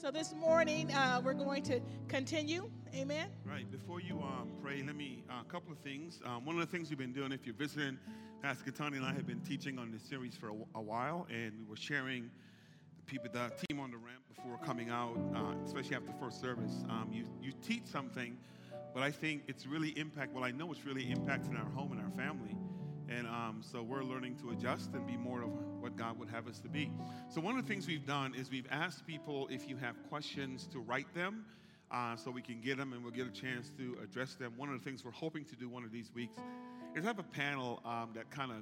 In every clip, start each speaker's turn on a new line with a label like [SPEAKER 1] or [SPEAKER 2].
[SPEAKER 1] So this morning, uh, we're going to continue. Amen.
[SPEAKER 2] Right. Before you um, pray, let me uh, a couple of things. Um, one of the things we've been doing, if you're visiting, Pastor Katani and I have been teaching on this series for a, a while, and we were sharing the people, the team on the ramp before coming out, uh, especially after first service. Um, you you teach something, but I think it's really impact. Well, I know it's really impacting our home and our family. And um, so we're learning to adjust and be more of what God would have us to be. So, one of the things we've done is we've asked people if you have questions to write them uh, so we can get them and we'll get a chance to address them. One of the things we're hoping to do one of these weeks is have a panel um, that kind of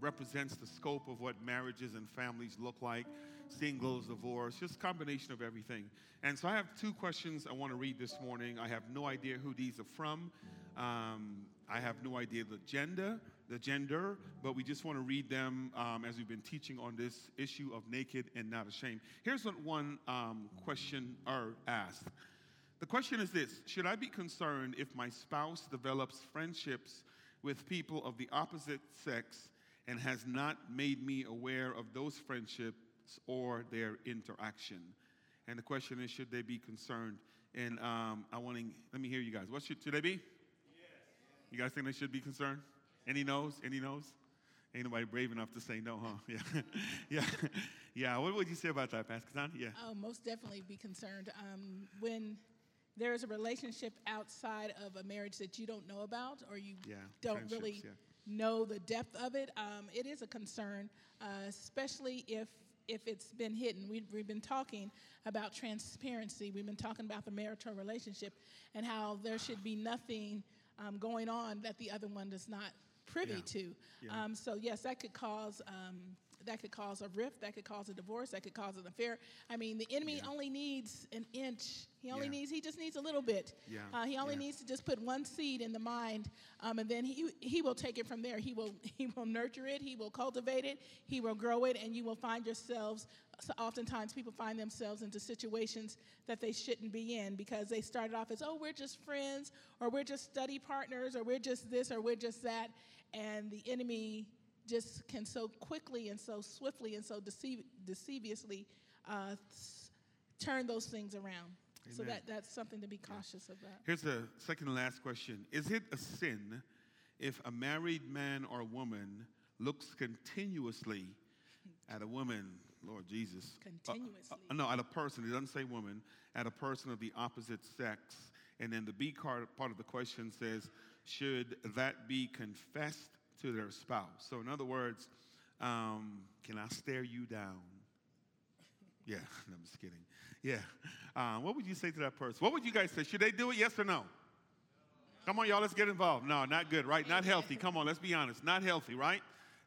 [SPEAKER 2] represents the scope of what marriages and families look like singles, divorce, just combination of everything. And so I have two questions I want to read this morning. I have no idea who these are from. Um, I have no idea the gender the gender, but we just want to read them um, as we've been teaching on this issue of naked and not ashamed. Here's what one um, question or asked. The question is this Should I be concerned if my spouse develops friendships with people of the opposite sex and has not made me aware of those friendships or their interaction? And the question is, should they be concerned? And um, I want to let me hear you guys. What should, should they be? Yes. You guys think they should be concerned? Any knows? Any knows? Ain't nobody brave enough to say no, huh? Yeah. yeah. yeah. What would you say about that, Pastor Kazan? Yeah.
[SPEAKER 1] Oh, most definitely be concerned. Um, when there is a relationship outside of a marriage that you don't know about or you yeah, don't really yeah. know the depth of it, um, it is a concern, uh, especially if if it's been hidden. We, we've been talking about transparency. We've been talking about the marital relationship and how there should be nothing um, going on that the other one does not privy yeah. to. Yeah. Um, so yes, that could cause um, that could cause a rift, that could cause a divorce, that could cause an affair. I mean, the enemy yeah. only needs an inch. He only needs he just needs a little bit. Yeah. Uh, he only needs to just put one seed in the mind, um, and then he he will take it from there. He will he will nurture it. He will cultivate it. He will grow it, and you will find yourselves so oftentimes people find themselves into situations that they shouldn't be in because they started off as, oh, we're just friends, or we're just study partners, or we're just this, or we're just that. And the enemy just can so quickly and so swiftly and so deceiviously uh, turn those things around. Amen. So that, that's something to be cautious of that.
[SPEAKER 2] Here's the second and last question Is it a sin if a married man or woman looks continuously at a woman Lord Jesus.
[SPEAKER 1] Continuously. Uh,
[SPEAKER 2] uh, no, at a person. It doesn't say woman. At a person of the opposite sex. And then the B part, part of the question says, should that be confessed to their spouse? So, in other words, um, can I stare you down? Yeah, I'm just kidding. Yeah. Um, what would you say to that person? What would you guys say? Should they do it? Yes or no? Come on, y'all, let's get involved. No, not good, right? Not healthy. Come on, let's be honest. Not healthy, right?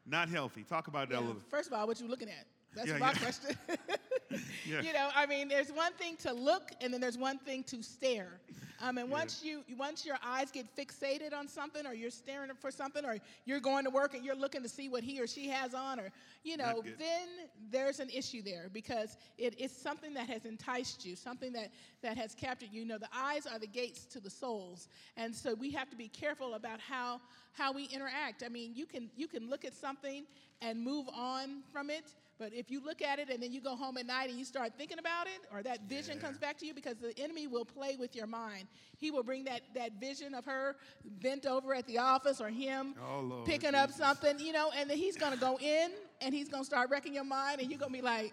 [SPEAKER 2] Not healthy. Talk about that yeah. a little.
[SPEAKER 1] First of all, what you looking at? That's yeah, my yeah. question. yeah. You know, I mean, there's one thing to look, and then there's one thing to stare. Um, and once you once your eyes get fixated on something, or you're staring for something, or you're going to work and you're looking to see what he or she has on, or you know, then there's an issue there because it, it's something that has enticed you, something that that has captured you. You know, the eyes are the gates to the souls, and so we have to be careful about how how we interact. I mean, you can you can look at something and move on from it but if you look at it and then you go home at night and you start thinking about it, or that vision yeah. comes back to you, because the enemy will play with your mind. He will bring that, that vision of her bent over at the office or him oh, picking Jesus. up something, you know, and then he's going to go in and he's going to start wrecking your mind, and you're going to be like,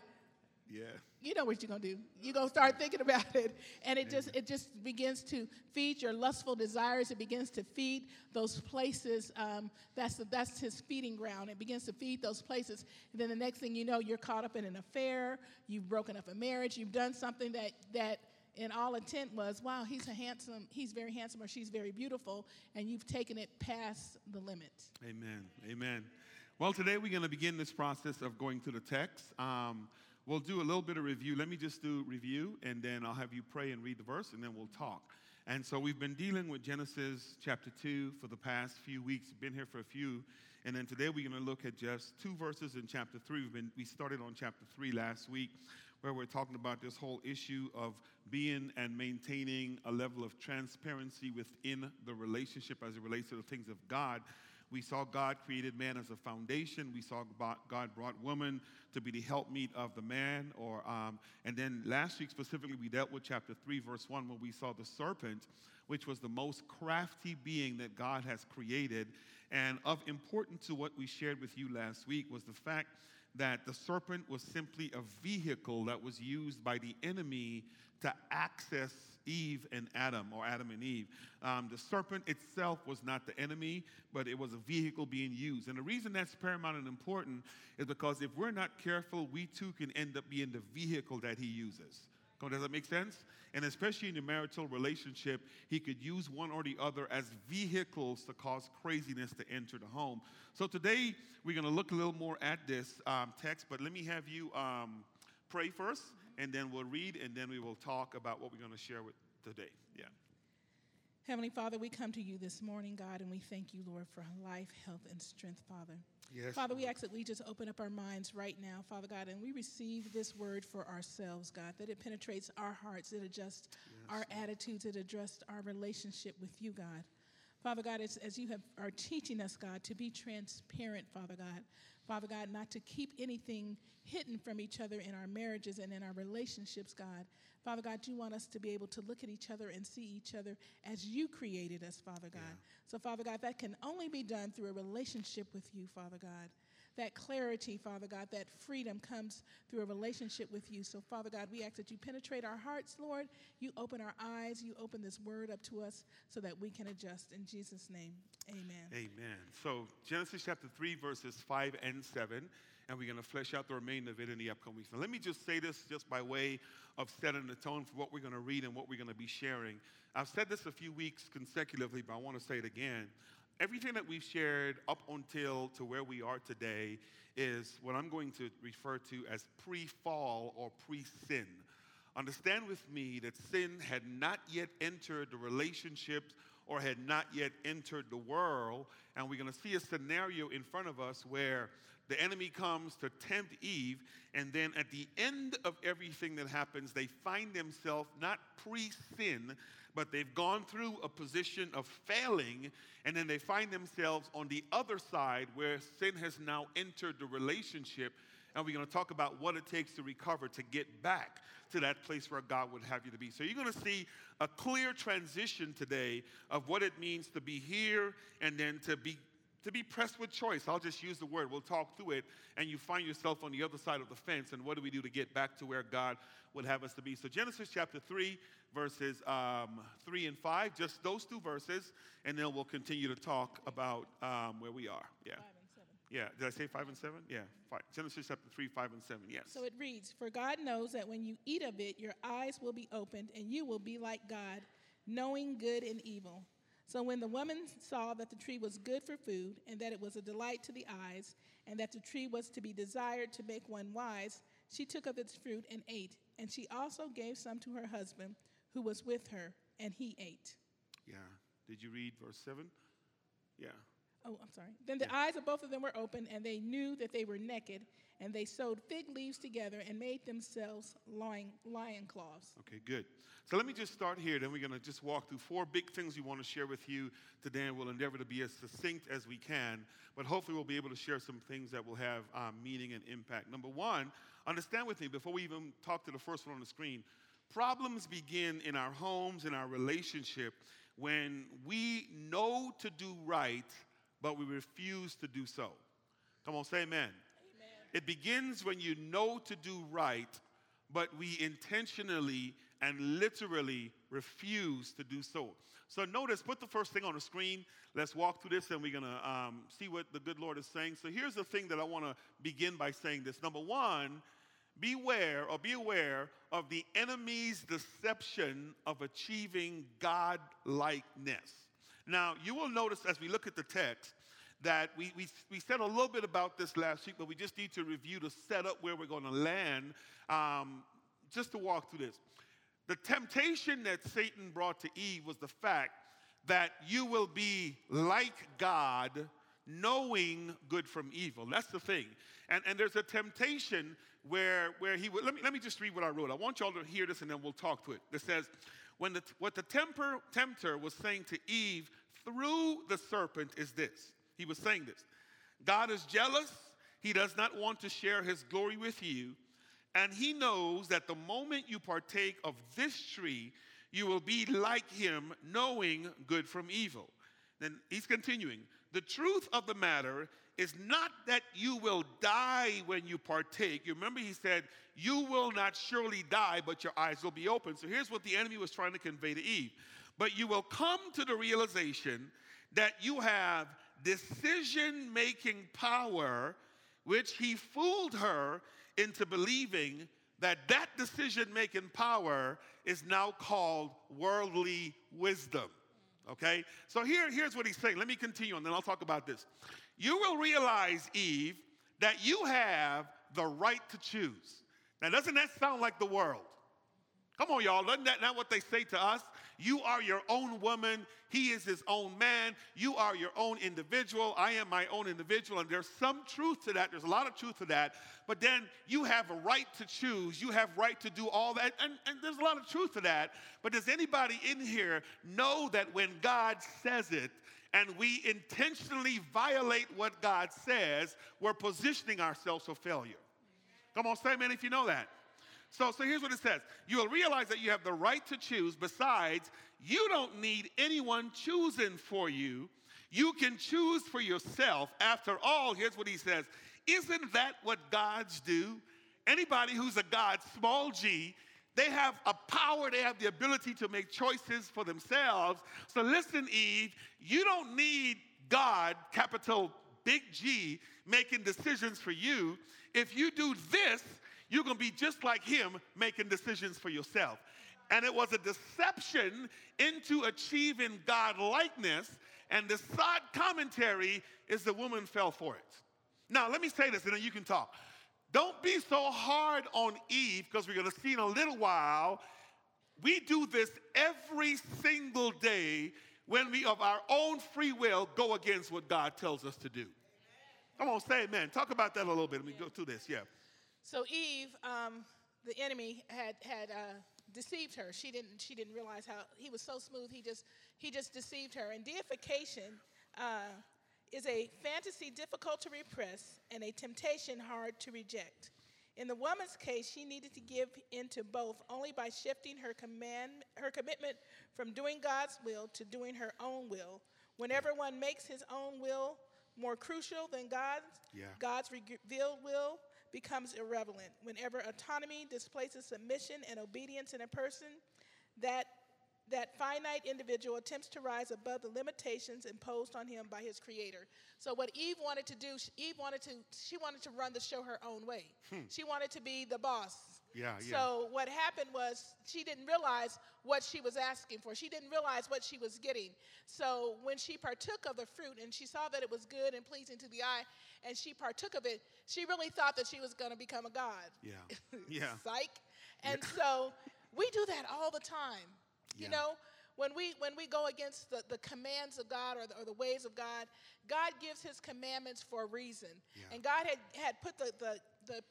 [SPEAKER 2] yeah
[SPEAKER 1] you know what you're gonna do. You're gonna start thinking about it, and it just it just begins to feed your lustful desires. It begins to feed those places. Um, that's the, that's his feeding ground. It begins to feed those places, and then the next thing you know, you're caught up in an affair. You've broken up a marriage. You've done something that that in all intent was, wow, he's a handsome, he's very handsome, or she's very beautiful, and you've taken it past the limit.
[SPEAKER 2] Amen. Amen. Well, today we're going to begin this process of going to the text. Um, We'll do a little bit of review. Let me just do review, and then I'll have you pray and read the verse, and then we'll talk. And so we've been dealing with Genesis chapter 2 for the past few weeks. Been here for a few. And then today we're going to look at just two verses in chapter 3. We've been, we started on chapter 3 last week, where we're talking about this whole issue of being and maintaining a level of transparency within the relationship as it relates to the things of God We saw God created man as a foundation. We saw God brought woman to be the helpmeet of the man. Or, um, and then last week specifically, we dealt with chapter 3, verse 1, where we saw the serpent, which was the most crafty being that God has created. And of importance to what we shared with you last week was the fact that the serpent was simply a vehicle that was used by the enemy to access Eve and Adam, or Adam and Eve. Um, the serpent itself was not the enemy, but it was a vehicle being used. And the reason that's paramount and important is because if we're not careful, we too can end up being the vehicle that he uses. Does that make sense? And especially in the marital relationship, he could use one or the other as vehicles to cause craziness to enter the home. So today, we're going to look a little more at this um, text, but let me have you um, pray first and then we'll read, and then we will talk about what we're going to share with today. Yeah.
[SPEAKER 1] Heavenly Father, we come to you this morning, God, and we thank you, Lord, for life, health, and strength, Father. Yes. Father, we ask that we just open up our minds right now, Father God, and we receive this word for ourselves, God, that it penetrates our hearts, it adjusts yes. our attitudes, it adjusts our relationship with you, God. Father God, as, as you have, are teaching us, God, to be transparent, Father God, Father God, not to keep anything hidden from each other in our marriages and in our relationships, God. Father God, you want us to be able to look at each other and see each other as you created us, Father God. Yeah. So, Father God, that can only be done through a relationship with you, Father God that clarity, Father God, that freedom comes through a relationship with you. So, Father God, we ask that you penetrate our hearts, Lord. You open our eyes, you open this word up to us so that we can adjust. In Jesus' name, amen.
[SPEAKER 2] Amen. So, Genesis chapter 3, verses 5 and 7 and we're going to flesh out the remainder of it in the upcoming weeks. Now, let me just say this just by way of setting the tone for what we're going to read and what we're going to be sharing. I've said this a few weeks consecutively, but I want to say it again everything that we've shared up until to where we are today is what I'm going to refer to as pre-fall or pre-sin. Understand with me that sin had not yet entered the relationships or had not yet entered the world, and we're going to see a scenario in front of us where the enemy comes to tempt Eve, and then at the end of everything that happens, they find themselves not pre sin, but they've gone through a position of failing, and then they find themselves on the other side where sin has now entered the relationship. And we're going to talk about what it takes to recover, to get back to that place where God would have you to be. So, you're going to see a clear transition today of what it means to be here and then to be to be pressed with choice. I'll just use the word. We'll talk through it, and you find yourself on the other side of the fence. And what do we do to get back to where God would have us to be? So, Genesis chapter 3, verses um, 3 and 5, just those two verses, and then we'll continue to talk about um, where we are. Yeah. Yeah, did I say 5 and 7? Yeah, five. Genesis chapter 3, 5 and 7, yes.
[SPEAKER 1] So it reads For God knows that when you eat of it, your eyes will be opened, and you will be like God, knowing good and evil. So when the woman saw that the tree was good for food, and that it was a delight to the eyes, and that the tree was to be desired to make one wise, she took of its fruit and ate. And she also gave some to her husband who was with her, and he ate.
[SPEAKER 2] Yeah. Did you read verse 7? Yeah.
[SPEAKER 1] Oh, I'm sorry. Then the eyes of both of them were open, and they knew that they were naked, and they sewed fig leaves together and made themselves lion, loincloths.
[SPEAKER 2] Okay, good. So let me just start here. Then we're going to just walk through four big things we want to share with you today, and we'll endeavor to be as succinct as we can. But hopefully, we'll be able to share some things that will have um, meaning and impact. Number one, understand with me before we even talk to the first one on the screen. Problems begin in our homes, in our relationship, when we know to do right, but we refuse to do so. Come on, say amen. amen. It begins when you know to do right, but we intentionally and literally refuse to do so. So notice, put the first thing on the screen. Let's walk through this and we're going to um, see what the good Lord is saying. So here's the thing that I want to begin by saying this. Number one, beware or be aware of the enemy's deception of achieving God likeness. Now, you will notice as we look at the text that we, we, we said a little bit about this last week, but we just need to review to set up where we're going to land um, just to walk through this. The temptation that Satan brought to Eve was the fact that you will be like God, knowing good from evil. That's the thing. And, and there's a temptation where, where he would, let me, let me just read what I wrote. I want y'all to hear this and then we'll talk to it. It says, when the, what the temper, tempter was saying to Eve through the serpent is this. He was saying this God is jealous. He does not want to share his glory with you. And he knows that the moment you partake of this tree, you will be like him, knowing good from evil. Then he's continuing. The truth of the matter is not that you will die when you partake. You remember he said, You will not surely die, but your eyes will be open. So here's what the enemy was trying to convey to Eve. But you will come to the realization that you have decision making power, which he fooled her into believing that that decision making power is now called worldly wisdom. Okay? So here, here's what he's saying. Let me continue and then I'll talk about this. You will realize, Eve, that you have the right to choose. Now, doesn't that sound like the world? Come on, y'all. Isn't that not what they say to us? You are your own woman. He is his own man. You are your own individual. I am my own individual. And there's some truth to that. There's a lot of truth to that. But then you have a right to choose. You have right to do all that. And, and there's a lot of truth to that. But does anybody in here know that when God says it, and we intentionally violate what God says, we're positioning ourselves for failure. Come on, say amen if you know that. So, so here's what it says You will realize that you have the right to choose. Besides, you don't need anyone choosing for you. You can choose for yourself. After all, here's what he says Isn't that what gods do? Anybody who's a God, small g, they have a power, they have the ability to make choices for themselves. So listen, Eve, you don't need God, capital big G, making decisions for you. If you do this, you're going to be just like him making decisions for yourself. And it was a deception into achieving God likeness. And the side commentary is the woman fell for it. Now, let me say this and then you can talk. Don't be so hard on Eve because we're going to see in a little while. We do this every single day when we, of our own free will, go against what God tells us to do. Come on, say amen. Talk about that a little bit. Let me go through this. Yeah.
[SPEAKER 1] So Eve, um, the enemy had had uh, deceived her. She didn't she didn't realize how he was so smooth. He just he just deceived her. And deification uh, is a fantasy difficult to repress and a temptation hard to reject. In the woman's case, she needed to give into both only by shifting her command her commitment from doing God's will to doing her own will. Whenever one makes his own will more crucial than God's, yeah. God's revealed will, becomes irrelevant. Whenever autonomy displaces submission and obedience in a person, that that finite individual attempts to rise above the limitations imposed on him by his creator. So what Eve wanted to do, Eve wanted to she wanted to run the show her own way. Hmm. She wanted to be the boss.
[SPEAKER 2] Yeah,
[SPEAKER 1] yeah. So what happened was she didn't realize what she was asking for. She didn't realize what she was getting. So when she partook of the fruit and she saw that it was good and pleasing to the eye, and she partook of it, she really thought that she was going to become a god.
[SPEAKER 2] Yeah. Yeah.
[SPEAKER 1] Psych. And yeah. so we do that all the time. Yeah. You know, when we when we go against the, the commands of God or the, or the ways of God, God gives his commandments for a reason. Yeah. And God had, had put the, the, the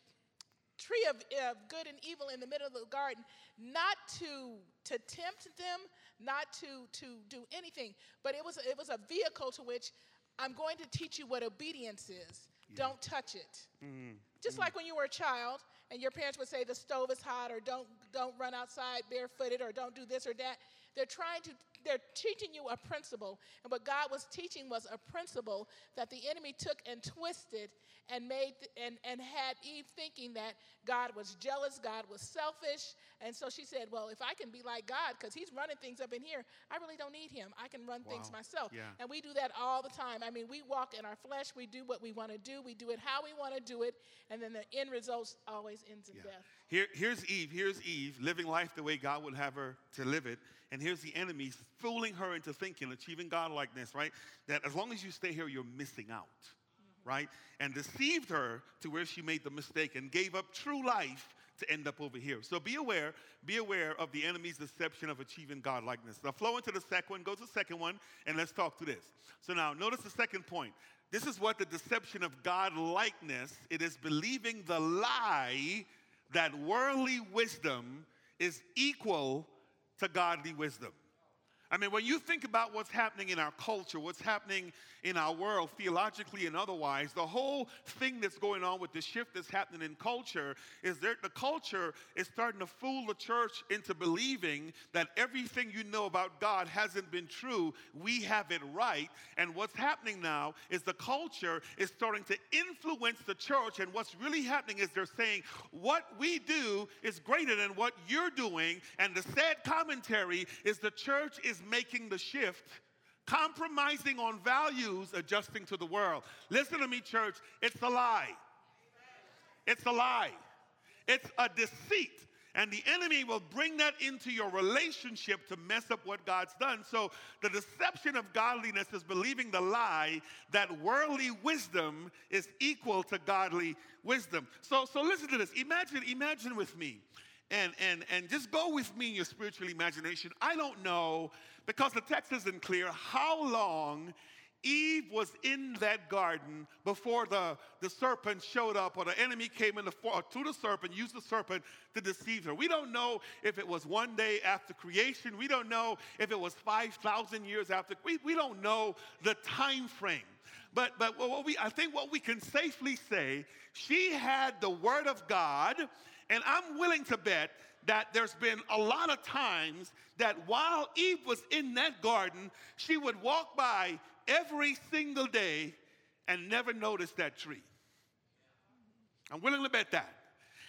[SPEAKER 1] tree of, of good and evil in the middle of the garden, not to, to tempt them, not to, to do anything, but it was, it was a vehicle to which I'm going to teach you what obedience is. Yeah. Don't touch it. Mm-hmm. Just mm-hmm. like when you were a child and your parents would say the stove is hot or don't, don't run outside barefooted or don't do this or that. They're trying to they're teaching you a principle. And what God was teaching was a principle that the enemy took and twisted and made and, and had Eve thinking that God was jealous, God was selfish. And so she said, Well, if I can be like God, because he's running things up in here, I really don't need him. I can run wow. things myself. Yeah. And we do that all the time. I mean, we walk in our flesh, we do what we want to do, we do it how we want to do it, and then the end result always ends in yeah. death.
[SPEAKER 2] Here, here's Eve. Here's Eve living life the way God would have her to live it. And here's the enemy fooling her into thinking, achieving God likeness, right? That as long as you stay here, you're missing out, right? And deceived her to where she made the mistake and gave up true life to end up over here. So be aware, be aware of the enemy's deception of achieving God likeness. Now flow into the second one, go to the second one, and let's talk to this. So now notice the second point. This is what the deception of God likeness, it is believing the lie that worldly wisdom is equal to godly wisdom. I mean, when you think about what's happening in our culture, what's happening in our world, theologically and otherwise, the whole thing that's going on with the shift that's happening in culture is that the culture is starting to fool the church into believing that everything you know about God hasn't been true. We have it right. And what's happening now is the culture is starting to influence the church. And what's really happening is they're saying, what we do is greater than what you're doing. And the sad commentary is the church is making the shift, compromising on values, adjusting to the world. Listen to me, church, it's a lie. It's a lie. It's a deceit. And the enemy will bring that into your relationship to mess up what God's done. So the deception of godliness is believing the lie that worldly wisdom is equal to godly wisdom. So, so listen to this. Imagine, imagine with me and, and, and just go with me in your spiritual imagination. I don't know, because the text isn't clear, how long Eve was in that garden before the, the serpent showed up or the enemy came in the, to the serpent, used the serpent to deceive her. We don't know if it was one day after creation. We don't know if it was 5,000 years after. We, we don't know the time frame. But, but what we, I think what we can safely say, she had the word of God and I'm willing to bet that there's been a lot of times that while Eve was in that garden, she would walk by every single day and never notice that tree. I'm willing to bet that.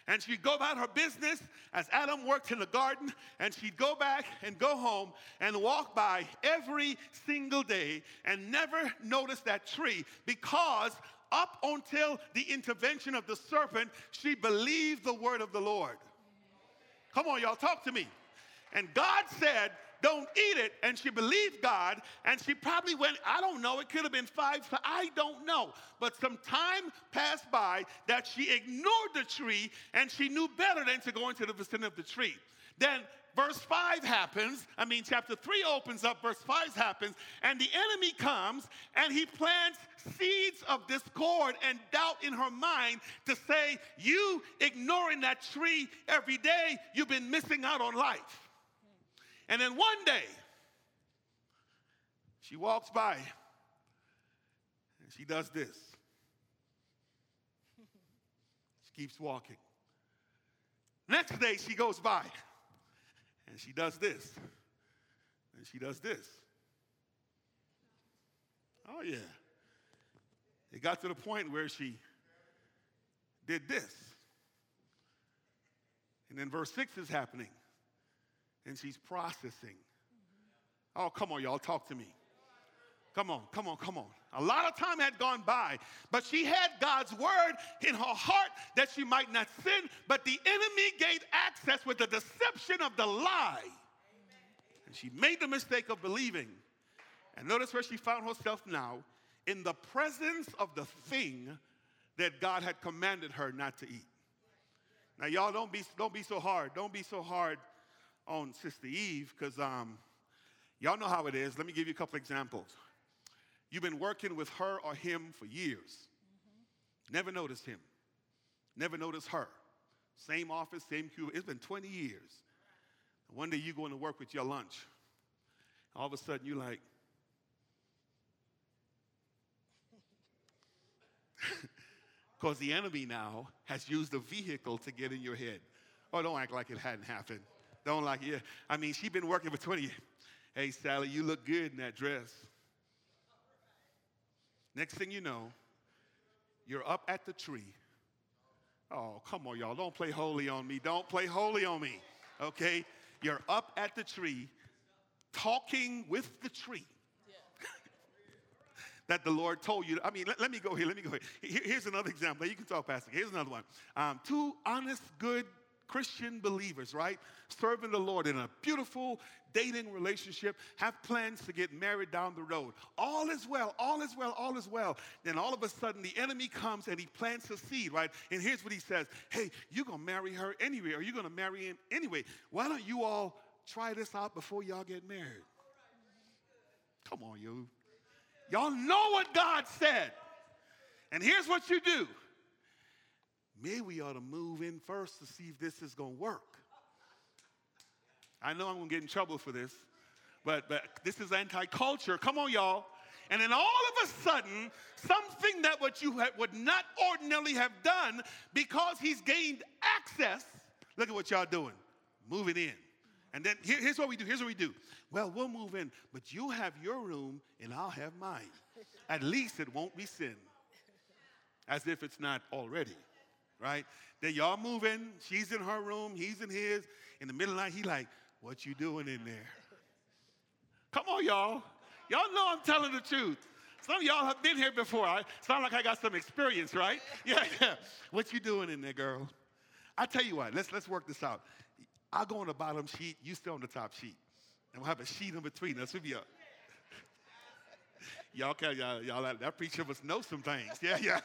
[SPEAKER 2] And she'd go about her business as Adam worked in the garden, and she'd go back and go home and walk by every single day and never notice that tree because up until the intervention of the serpent, she believed the word of the Lord. Come on, y'all, talk to me. And God said, don't eat it. And she believed God, and she probably went, I don't know, it could have been five, I don't know. But some time passed by that she ignored the tree, and she knew better than to go into the vicinity of the tree. Then verse 5 happens. I mean, chapter 3 opens up, verse 5 happens, and the enemy comes and he plants seeds of discord and doubt in her mind to say, You ignoring that tree every day, you've been missing out on life. And then one day, she walks by and she does this. She keeps walking. Next day, she goes by and she does this. And she does this. Oh, yeah. It got to the point where she did this. And then verse 6 is happening. And she's processing. Oh, come on, y'all, talk to me. Come on, come on, come on. A lot of time had gone by, but she had God's word in her heart that she might not sin, but the enemy gained access with the deception of the lie. And she made the mistake of believing. And notice where she found herself now in the presence of the thing that God had commanded her not to eat. Now, y'all don't be, don't be so hard. Don't be so hard on Sister Eve because um, y'all know how it is. Let me give you a couple examples. You've been working with her or him for years. Mm-hmm. Never noticed him. Never noticed her. Same office, same cube. It's been 20 years. One day you going to work with your lunch. All of a sudden you're like, because the enemy now has used a vehicle to get in your head. Oh, don't act like it hadn't happened. Don't like it. Yeah. I mean, she's been working for 20 years. Hey, Sally, you look good in that dress. Next thing you know, you're up at the tree. Oh, come on, y'all. Don't play holy on me. Don't play holy on me. Okay? You're up at the tree talking with the tree. that the Lord told you. I mean, let, let, me go here. Let me go here. Here's another example. You can talk, Pastor. Here's another one. Um, two honest, good Christian believers, right? Serving the Lord in a beautiful dating relationship, have plans to get married down the road. All is well, all is well, all is well. Then all of a sudden the enemy comes and he plants a seed, right? And here's what he says Hey, you're to marry her anyway, or you're to marry him anyway. Why don't you all try this out before y'all get married? Come on, you. Y'all know what God said. And here's what you do maybe we ought to move in first to see if this is going to work. I know I'm going to get in trouble for this, But, but this is anti culture. Come on, y'all. And then all of a sudden, something that what you would not ordinarily have done because he's gained access. Look at what y'all doing. Moving in. And then here, here's what we do. Here's what we do. Well, we'll move in, but you have your room and I'll have mine. At least it won't be sin. As if it's not already. Right? Then y'all moving. She's in her room. He's in his. In the middle of the night, he like, what you doing in there? Come on, y'all. Y'all know I'm telling the truth. Some of y'all have been here before. I sound like I got some experience, right? Yeah, yeah. What you doing in there, girl? I tell you what, let's let's work this out. I'll go on the bottom sheet, you stay on the top sheet. And we'll have a sheet in between us. We'll be up. y'all, y'all, y'all, that, that preacher must know some things. Yeah, yeah.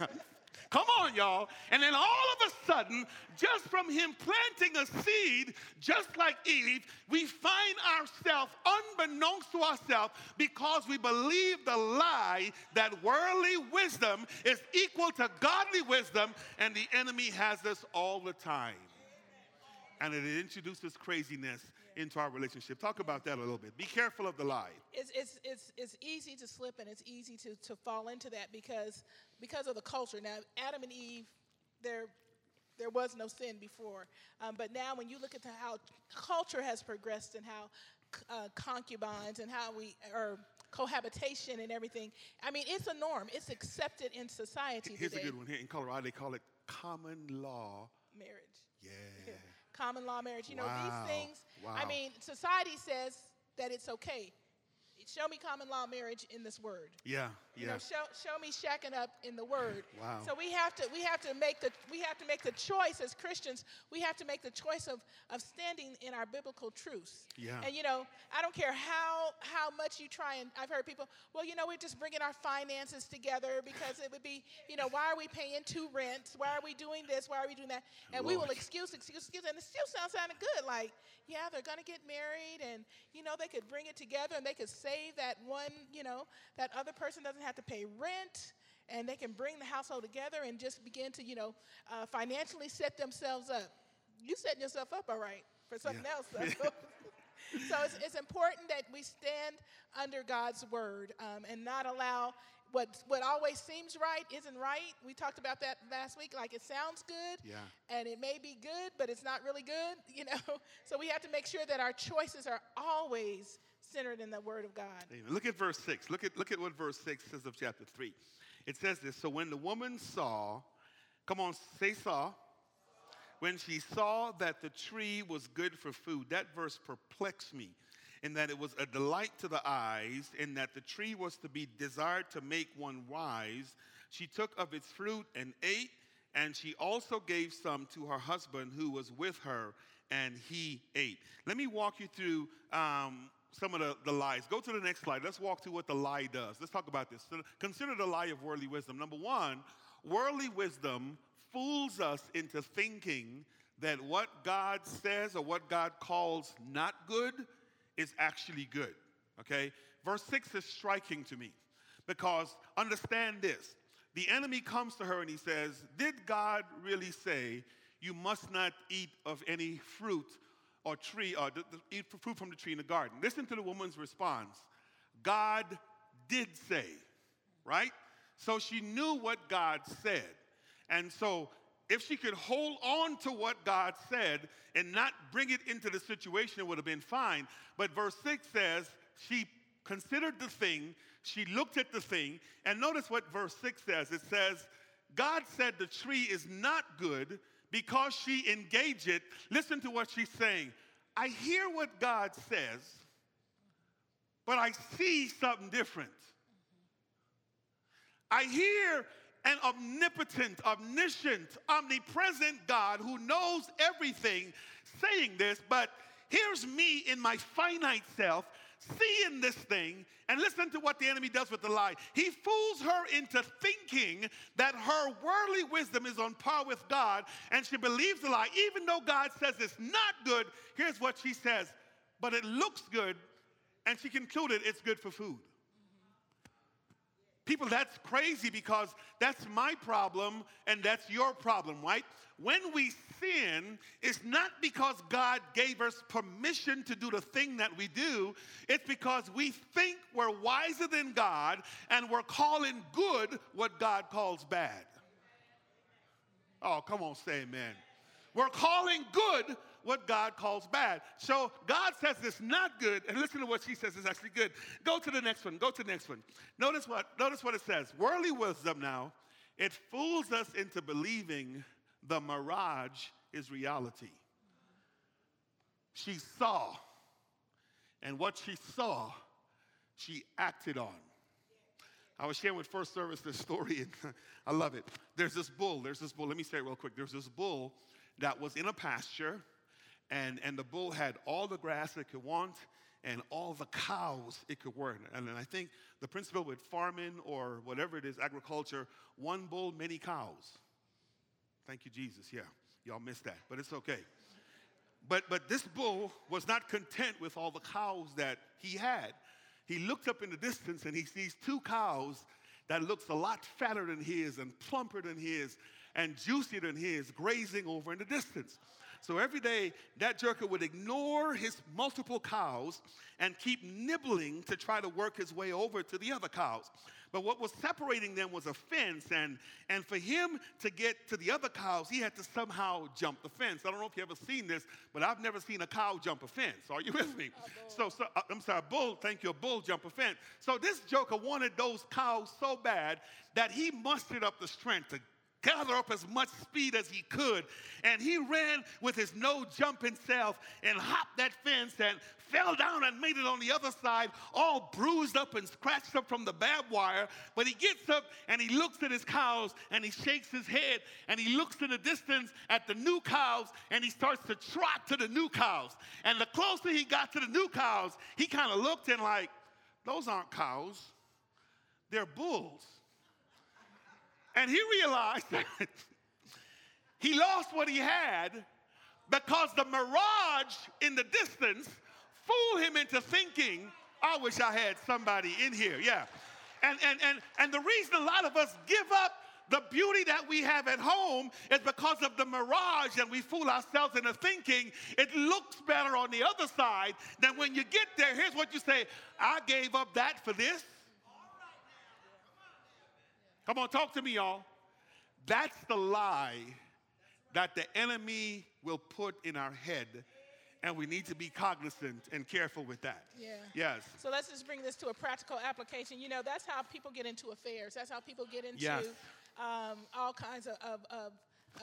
[SPEAKER 2] Come on, y'all. And then all of a sudden, just from him planting a seed, just like Eve, we find ourselves, unbeknownst to ourselves, because we believe the lie that worldly wisdom is equal to godly wisdom, and the enemy has us all the time. And it introduces craziness into our relationship. Talk about that a little bit. Be careful of the lie.
[SPEAKER 1] It's, it's, it's, it's easy to slip and it's easy to, to fall into that because, because of the culture. Now, Adam and Eve, there, there was no sin before. Um, but now, when you look at the, how culture has progressed and how uh, concubines and how we, or cohabitation and everything, I mean, it's a norm. It's accepted in society
[SPEAKER 2] Here's
[SPEAKER 1] today.
[SPEAKER 2] a good one. Here in Colorado, they call it common law
[SPEAKER 1] marriage.
[SPEAKER 2] Yeah.
[SPEAKER 1] Common law marriage. You know, these things
[SPEAKER 2] Wow.
[SPEAKER 1] I mean, society says that it's okay. Show me common law marriage in this word.
[SPEAKER 2] Yeah, yeah.
[SPEAKER 1] You know, show, show me shacking up in the word.
[SPEAKER 2] Wow.
[SPEAKER 1] So we have to we have to make the we have to make the choice as Christians. We have to make the choice of of standing in our biblical truths.
[SPEAKER 2] Yeah.
[SPEAKER 1] And you know, I don't care how how much you try and I've heard people, well, you know, we're just bringing our finances together because it would be, you know, why are we paying two rents? Why are we doing this? Why are we doing that? And Lord. we will excuse, excuse, excuse, and it still sounds kind of good. Like, yeah, they're gonna get married, and you know, they could bring it together, and they could save that one, you know, that other person doesn't have to pay rent and they can bring the household together and just begin to, you know, uh, financially set themselves up. You setting yourself up all right for something yeah. else. So, so it's, it's, important that we stand under God's word um, and not allow what what always seems right isn't right. We talked about that last week. Like it sounds good,
[SPEAKER 2] yeah.
[SPEAKER 1] and it may be good, but it's not really good. You know, so we have to make sure that our choices are always centered in the Word of God.
[SPEAKER 2] Amen. Look at verse 6. Look at, look at what verse 6 says of chapter 3. It says this So when the woman saw, come on, say saw. When she saw that the tree was good for food, that verse perplexed me in that it was a delight to the eyes, and that the tree was to be desired to make one wise. She took of its fruit and ate, and she also gave some to her husband who was with her, and he ate. Let me walk you through um, some of the, the lies. Go to the next slide. Let's walk through what the lie does. Let's talk about this. So consider the lie of worldly wisdom. Number one, worldly wisdom fools us into thinking that what God says or what God calls not good is actually good. Okay? Verse 6 is striking to me because understand this. The enemy comes to her and he says, Did God really say you must not eat of any fruit or tree, or the, the, eat fruit from the tree in the garden. Listen to the woman's response. God did say, right? So she knew what God said. And so if she could hold on to what God said and not bring it into the situation, it would have been fine. But verse 6 says, she considered the thing, she looked at the thing, and notice what verse 6 says. It says, God said the tree is not good because she engaged it, listen to what she's saying. I hear what God says, but I see something different. I hear an omnipotent, omniscient, omnipresent God who knows everything saying this, but here's me in my finite self seeing this thing, and listen to what the enemy does with the lie. He fools her into thinking that her worldly wisdom is on par with God, and she believes the lie. Even though God says it's not good, here's what she says, but it looks good, and she concluded it's good for food. People, that's crazy because that's my problem and that's your problem, right? When we sin, it's not because God gave us permission to do the thing that we do, it's because we think we're wiser than God and we're calling good what God calls bad. Oh, come on, say amen. We're calling good what God calls bad. So God says it's not good, and listen to what she says is actually good. Go to the next one. Go to the next one. Notice what, notice what it says. Worldly wisdom now, it fools us into believing the mirage is reality. She saw, and what she saw, she acted on. I was sharing with First Service this story, and I love it. There's this bull. There's this bull. Let me say it real quick. There's this bull that was in a pasture, and, and the bull had all the grass it could want and all the cows it could work. And, and I think the principle with farming or whatever it is, agriculture, one bull, many cows. Thank you, Jesus. Yeah, y'all missed that, but it's okay. But, but this bull was not content with all the cows that he had. He looked up in the distance and he sees two cows that looks a lot fatter than his and plumper than his and juicier than his grazing over in the distance. So every day, that jerker would ignore his multiple cows and keep nibbling to try to work his way over to the other cows. But what was separating them was a fence, and, and for him to get to the other cows, he had to somehow jump the fence. I don't know if you've ever seen this, but I've never seen a cow jump a fence. Are you with me? so, so uh, I'm sorry, bull, thank you, a bull jump a fence. So this joker wanted those cows so bad that he mustered up the strength to gather up as much speed as he could. And he ran with his no jumping self and hopped that fence and fell down and made it on the other side, all bruised up and scratched up from the barbed wire. But he gets up and he looks at his cows and he shakes his head and he looks in the distance at the new cows and he starts to trot to the new cows. And the closer he got to the new cows, he kind of looked and like, those aren't cows, they're bulls. And he realized that he lost what he had because the mirage in the distance fooled him into thinking, I wish I had somebody in here. Yeah. And, and, and, and the reason a lot of us give up the beauty that we have at home is because of the mirage and we fool ourselves into thinking it looks better on the other side than when you get there. Here's what you say I gave up that for this. Come on, talk to me, y'all. That's the lie that the enemy will put in our head. And we need to be cognizant and careful with that.
[SPEAKER 1] Yeah.
[SPEAKER 2] Yes.
[SPEAKER 1] So let's just bring this to a practical application. You know, that's how people get into affairs. That's how people get into
[SPEAKER 2] yes.
[SPEAKER 1] um, all kinds of, of, of,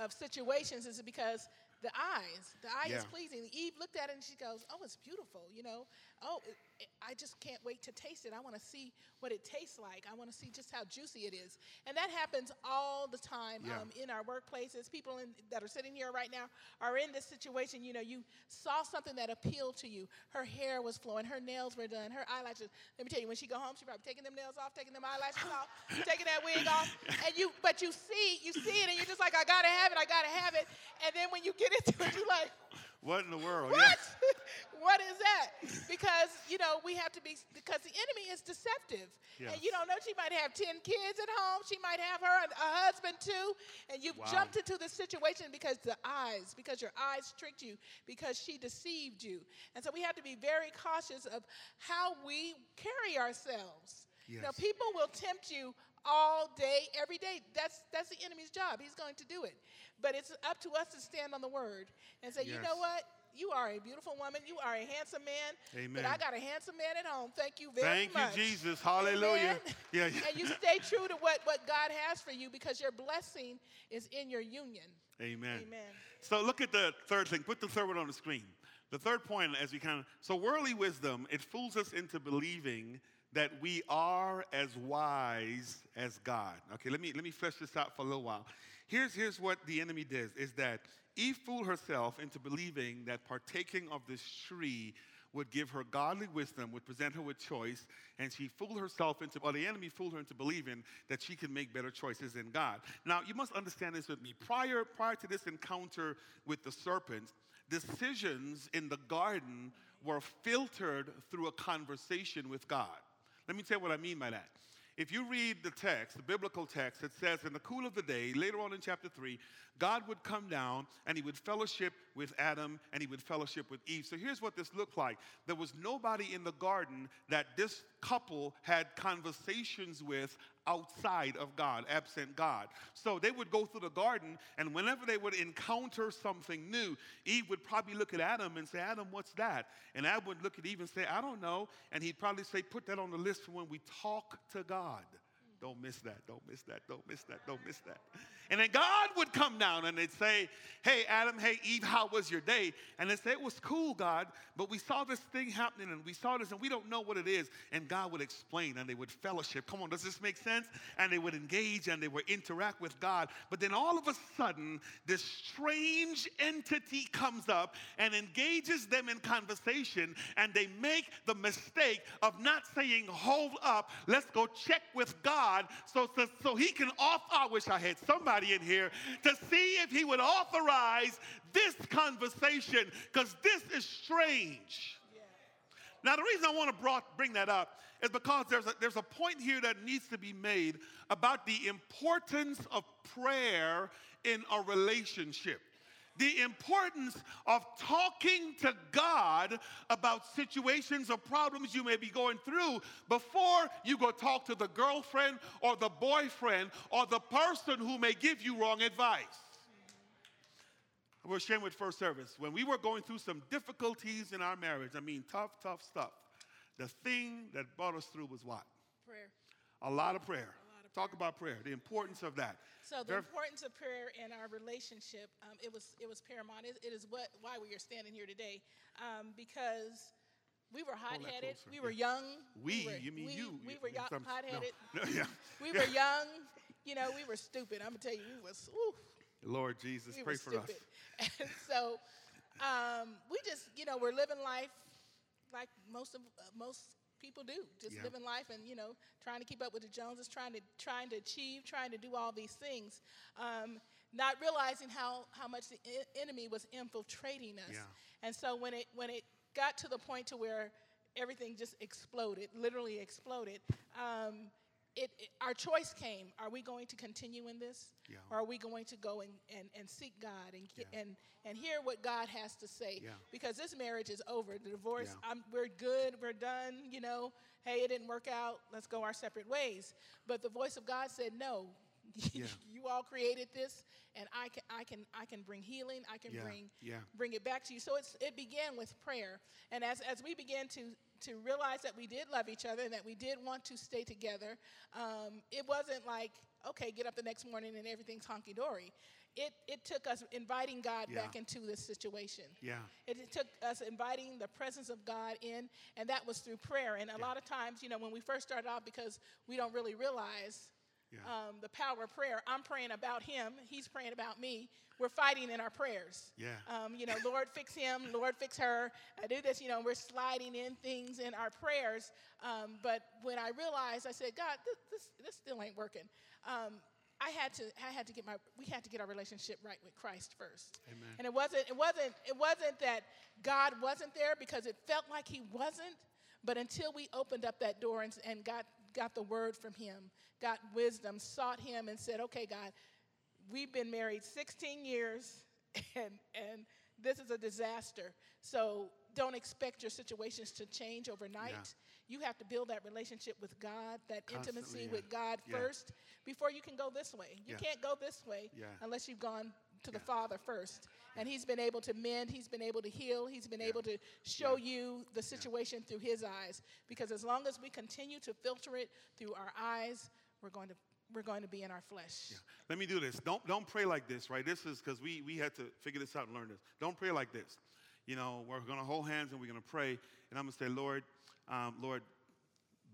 [SPEAKER 1] of situations. Is because the eyes, the eye yeah. is pleasing. Eve looked at it and she goes, "Oh, it's beautiful," you know oh, it, it, I just can't wait to taste it. I want to see what it tastes like. I want to see just how juicy it is. And that happens all the time yeah. um, in our workplaces. People in, that are sitting here right now are in this situation. You know, you saw something that appealed to you. Her hair was flowing, her nails were done, her eyelashes. Let me tell you, when she go home, she probably taking them nails off, taking them eyelashes off, taking that wig off. And you, but you see, you see it, and you're just like, I gotta have it, I gotta have it. And then when you get into it, you're like,
[SPEAKER 2] what in the world?
[SPEAKER 1] What? Yeah. what is that? Because, you know, we have to be, because the enemy is deceptive. Yes. And you don't know, she might have 10 kids at home. She might have her a husband too. And you've wow. jumped into the situation because the eyes, because your eyes tricked you, because she deceived you. And so we have to be very cautious of how we carry ourselves. Yes. You know, people will tempt you all day, every day. That's that's the enemy's job. He's going to do it. But it's up to us to stand on the word and say, yes. you know what? You are a beautiful woman. You are a handsome man.
[SPEAKER 2] Amen.
[SPEAKER 1] But I got a handsome man at home. Thank you very
[SPEAKER 2] Thank much. Thank you, Jesus. Hallelujah.
[SPEAKER 1] Yeah, yeah. And you stay true to what, what God has for you because your blessing is in your union.
[SPEAKER 2] Amen.
[SPEAKER 1] Amen.
[SPEAKER 2] So look at the third thing. Put the third one on the screen. The third point, as we kind of, so worldly wisdom, it fools us into believing that we are as wise as God. Okay, let me let me flesh this out for a little while. Here's here's what the enemy does is that Eve fooled herself into believing that partaking of this tree would give her godly wisdom, would present her with choice, and she fooled herself into, or the enemy fooled her into believing that she could make better choices in God. Now, you must understand this with me. Prior, prior to this encounter with the serpent, decisions in the garden were filtered through a conversation with God. Let me tell you what I mean by that. If you read the text, the biblical text, it says in the cool of the day, later on in chapter 3, God would come down and he would fellowship with Adam and he would fellowship with Eve. So here's what this looked like there was nobody in the garden that this couple had conversations with outside of God, absent God. So they would go through the garden, and whenever they would encounter something new, Eve would probably look at Adam and say, Adam, what's that? And Adam would look at Eve and say, I don't know. And he'd probably say, Put that on the list for when we talk to God. Don't miss that. Don't miss that. Don't miss that. Don't miss that. And then God would come down and they'd say, Hey, Adam, hey, Eve, how was your day? And they'd say, It was cool, God, but we saw this thing happening and we saw this and we don't know what it is. And God would explain and they would fellowship. Come on, does this make sense? And they would engage and they would interact with God. But then all of a sudden, this strange entity comes up and engages them in conversation and they make the mistake of not saying, Hold up, let's go check with God so, so, so he can off. I wish I had somebody somebody in here to see if he would authorize this conversation because this is strange. Yeah. Now, the reason I want to brought, bring that up is because there's a, there's a point here that needs to be made about the importance of prayer in a relationship the importance of talking to God about situations or problems you may be going through before you go talk to the girlfriend or the boyfriend or the person who may give you wrong advice. We're sharing with First Service. When we were going through some difficulties in our marriage, I mean, tough, tough stuff, the thing that brought us through was what?
[SPEAKER 1] Prayer.
[SPEAKER 2] A lot of prayer. Talk about prayer, the importance of that.
[SPEAKER 1] So the importance of prayer in our relationship, um, it was it was paramount. it, it is what why we are standing here today, um, because we were hot headed. We were young.
[SPEAKER 2] We,
[SPEAKER 1] we were,
[SPEAKER 2] you mean
[SPEAKER 1] we,
[SPEAKER 2] you?
[SPEAKER 1] We were hot headed.
[SPEAKER 2] No. no, yeah.
[SPEAKER 1] we were young. You know, we were stupid. I'm gonna tell you, we was. Ooh,
[SPEAKER 2] Lord Jesus,
[SPEAKER 1] we
[SPEAKER 2] pray for
[SPEAKER 1] stupid. us. And so, um, we just, you know, we're living life like most of uh, most people do just yeah. living life and you know trying to keep up with the joneses trying to trying to achieve trying to do all these things um, not realizing how how much the enemy was infiltrating us yeah. and so when it when it got to the point to where everything just exploded literally exploded um, it, it, our choice came. Are we going to continue in this? Yeah. or are we going to go and, and, and seek god and, yeah. and, and hear what god has to say? Yeah. because this marriage is over. The divorce we're good. We're done you know. Hey it didn't work out. Let's go our separate ways. But the voice of god said no you all created this and I can I can I can bring healing. I can bring bring it back to you. So it's it began with prayer. And as as we began to to realize that we did love each other and that we did want to stay together. Um, it wasn't like, okay, get up the next morning and everything's honky dory. It, it took us inviting God yeah. back into this situation.
[SPEAKER 2] Yeah.
[SPEAKER 1] It, it, took us inviting the presence of God in, and that was through prayer. And a yeah. lot of times, you know, when we first started out, because we don't really realize yeah. um, the power of prayer. I'm praying about him. He's praying about me. We're fighting in our prayers.
[SPEAKER 2] Yeah.
[SPEAKER 1] Um, you know, Lord, fix him. Lord, fix her. I do this. You know, we're sliding in things in our prayers. Um, but when I realized, I said, God, this, this, this still ain't working. Um, I had to, I had to get my, we had to get our relationship right with Christ first.
[SPEAKER 2] Amen.
[SPEAKER 1] And it wasn't, it wasn't, it wasn't that God wasn't there because it felt like He wasn't. But until we opened up that door and, and got got the word from him, got wisdom, sought him, and said, Okay, God, we've been married 16 years, and, and this is a disaster. So don't expect your situations to change overnight. Yeah. You have to build that relationship with God, that Constantly, intimacy yeah. with God yeah. first before you can go this way. You can't go this way unless you've gone to the Father first. And He's been able to mend, He's been able to heal, He's been able to show you the situation through His eyes. Because as long as we continue to filter it through our eyes, we're going to we're going to be in our flesh.
[SPEAKER 2] Yeah. Let me do this. Don't don't pray like this, right? This is because we we had to figure this out and learn this. Don't pray like this. You know, we're going to hold hands and we're going to pray, and I'm going to say, Lord, um, Lord,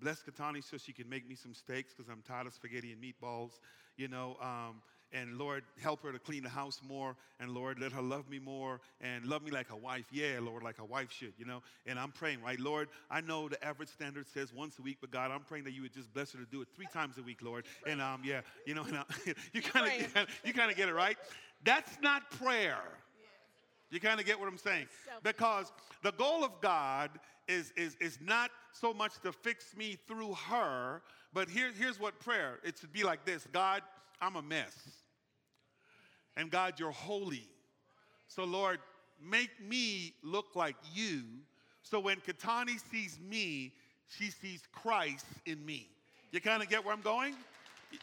[SPEAKER 2] bless Katani so she can make me some steaks because I'm tired of spaghetti and meatballs. You know, um, and Lord, help her to clean the house more. And Lord, let her love me more and love me like a wife. Yeah, Lord, like a wife should, you know. And I'm praying, right? Lord, I know the average standard says once a week, but God, I'm praying that you would just bless her to do it three times a week, Lord. And um, yeah, you know, and, uh, you kind of you kind of get it right. That's not prayer. You kind of get what I'm saying? Because the goal of God is, is, is not so much to fix me through her, But here, here's what prayer it should be like this God, I'm a mess. And God, you're holy. So, Lord, make me look like you. So when Katani sees me, she sees Christ in me. You kind of get where I'm going?